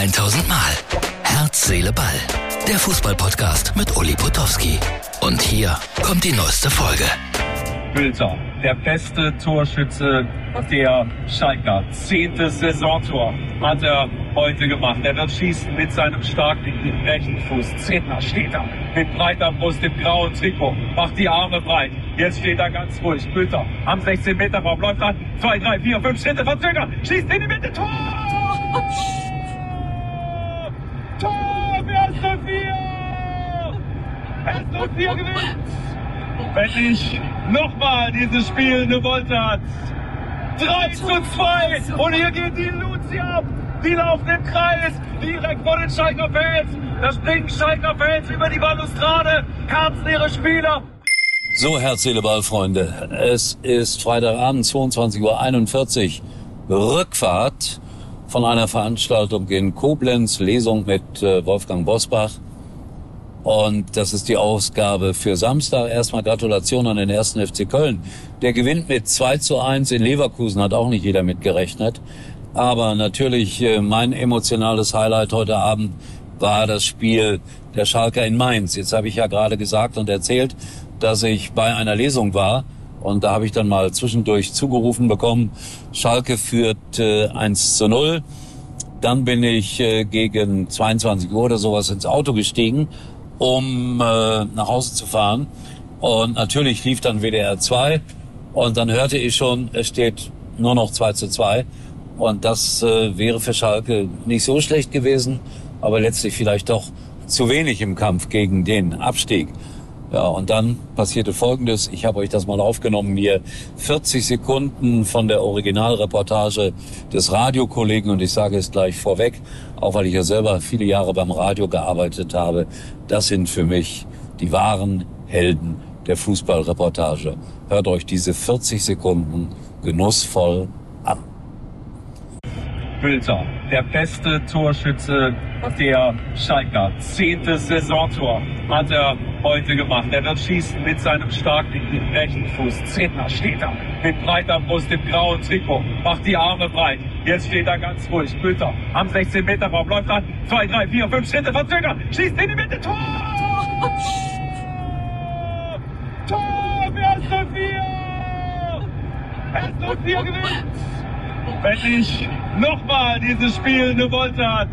1000 Mal. Herz, Seele, Ball. Der Fußballpodcast mit Uli Potowski. Und hier kommt die neueste Folge. Bülter, der beste Torschütze der Schalker. Zehntes Saisontor hat er heute gemacht. Er wird schießen mit seinem starken rechten Fuß. Zehntner steht da mit breiter Brust im grauen Trikot, macht die Arme breit. Jetzt steht er ganz ruhig. Bülter am 16 Meter Raum läuft an. Zwei, drei, vier, fünf Schritte verzögert. Schießt in die Mitte. Tor! Tor für S04! S04 gewinnt! Wenn ich nochmal dieses Spiel eine Wolte hat. 3 zu 2 und hier geht die Luzi ab. Die laufen im Kreis, direkt vor den Schalker Fans. Da springen Schalker Fans über die Balustrade, ihre Spieler. So, Herz, Seele, Ball, Freunde. Es ist Freitagabend, 22.41 Uhr. Rückfahrt von einer Veranstaltung in Koblenz, Lesung mit äh, Wolfgang Bosbach. Und das ist die Ausgabe für Samstag. Erstmal Gratulation an den ersten FC Köln. Der gewinnt mit 2 zu 1 in Leverkusen, hat auch nicht jeder mitgerechnet. Aber natürlich äh, mein emotionales Highlight heute Abend war das Spiel der Schalker in Mainz. Jetzt habe ich ja gerade gesagt und erzählt, dass ich bei einer Lesung war. Und da habe ich dann mal zwischendurch zugerufen bekommen, Schalke führt äh, 1 zu 0. Dann bin ich äh, gegen 22 Uhr oder sowas ins Auto gestiegen um äh, nach Hause zu fahren. Und natürlich lief dann WDR 2 und dann hörte ich schon, es steht nur noch 2 zu 2. Und das äh, wäre für Schalke nicht so schlecht gewesen, aber letztlich vielleicht doch zu wenig im Kampf gegen den Abstieg. Ja, und dann passierte Folgendes. Ich habe euch das mal aufgenommen, mir 40 Sekunden von der Originalreportage des Radiokollegen und ich sage es gleich vorweg, auch weil ich ja selber viele Jahre beim Radio gearbeitet habe. Das sind für mich die wahren Helden der Fußballreportage. Hört euch diese 40 Sekunden genussvoll. Bülter, der beste Torschütze der Schalker. Zehntes Saisontor hat er heute gemacht. Er wird schießen mit seinem starken rechten Fuß. Zehntner steht da mit breiter Brust im grauen Trikot, macht die Arme breit. Jetzt steht er ganz ruhig. Bülter am 16 Meter Raum läuft an. Zwei, drei, vier, fünf Schritte verzögert. Schießt in die Mitte. Tor! Tor für S04! S04 gewinnt! Wenn ich nochmal dieses Spiel eine Wolte hat.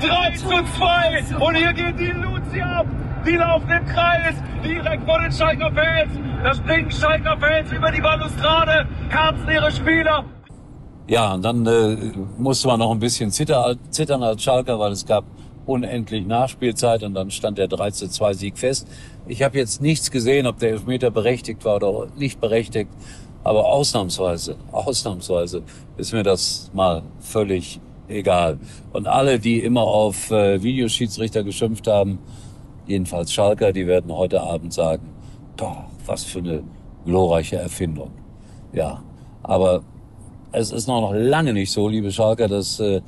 3 zu 2 und hier geht die Luzi ab. Die laufen im Kreis, direkt vor den Schalker Fans. Da springen Schalker Fans über die Balustrade, ihre Spieler. Ja, und dann äh, musste man noch ein bisschen zitter, zittern als Schalker, weil es gab unendlich Nachspielzeit und dann stand der 3 zu 2 Sieg fest. Ich habe jetzt nichts gesehen, ob der Elfmeter berechtigt war oder nicht berechtigt, aber ausnahmsweise, ausnahmsweise ist mir das mal völlig egal. Und alle, die immer auf äh, Videoschiedsrichter geschimpft haben, jedenfalls Schalker, die werden heute Abend sagen, boah, was für eine glorreiche Erfindung. Ja, aber es ist noch lange nicht so, liebe Schalker, dass äh,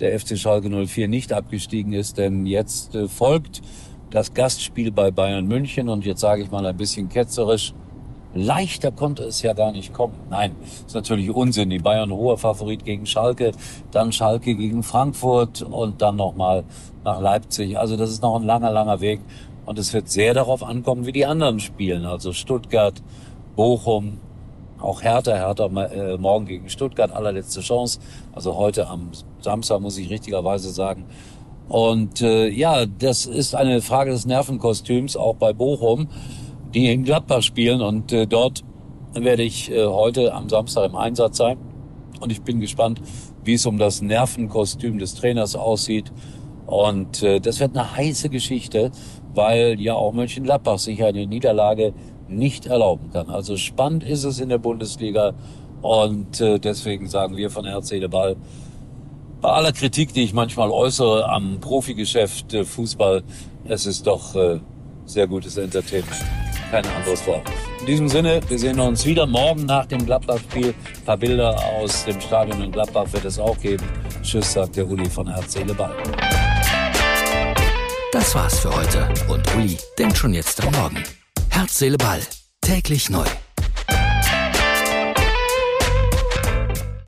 der FC Schalke 04 nicht abgestiegen ist, denn jetzt äh, folgt das Gastspiel bei Bayern München und jetzt sage ich mal ein bisschen ketzerisch, leichter konnte es ja gar nicht kommen. Nein, ist natürlich Unsinn. Die Bayern hoher Favorit gegen Schalke, dann Schalke gegen Frankfurt und dann nochmal nach Leipzig. Also das ist noch ein langer, langer Weg und es wird sehr darauf ankommen, wie die anderen spielen. Also Stuttgart, Bochum, auch Hertha, Hertha äh, morgen gegen Stuttgart, allerletzte Chance. Also heute am Samstag muss ich richtigerweise sagen. Und äh, ja, das ist eine Frage des Nervenkostüms, auch bei Bochum die in Gladbach spielen. Und äh, dort werde ich äh, heute am Samstag im Einsatz sein. Und ich bin gespannt, wie es um das Nervenkostüm des Trainers aussieht. Und äh, das wird eine heiße Geschichte, weil ja auch Mönchengladbach sich eine Niederlage nicht erlauben kann. Also spannend ist es in der Bundesliga. Und äh, deswegen sagen wir von RC Ball, bei aller Kritik, die ich manchmal äußere am Profigeschäft äh, Fußball, es ist doch äh, sehr gutes Entertainment kein anderes Wort. In diesem Sinne, wir sehen uns wieder morgen nach dem Gladbach-Spiel. Ein paar Bilder aus dem Stadion in Gladbach wird es auch geben. Tschüss, sagt der Uli von Herz, Seele, Ball. Das war's für heute. Und Uli denkt schon jetzt am Morgen. Herz, Seele, Ball. Täglich neu.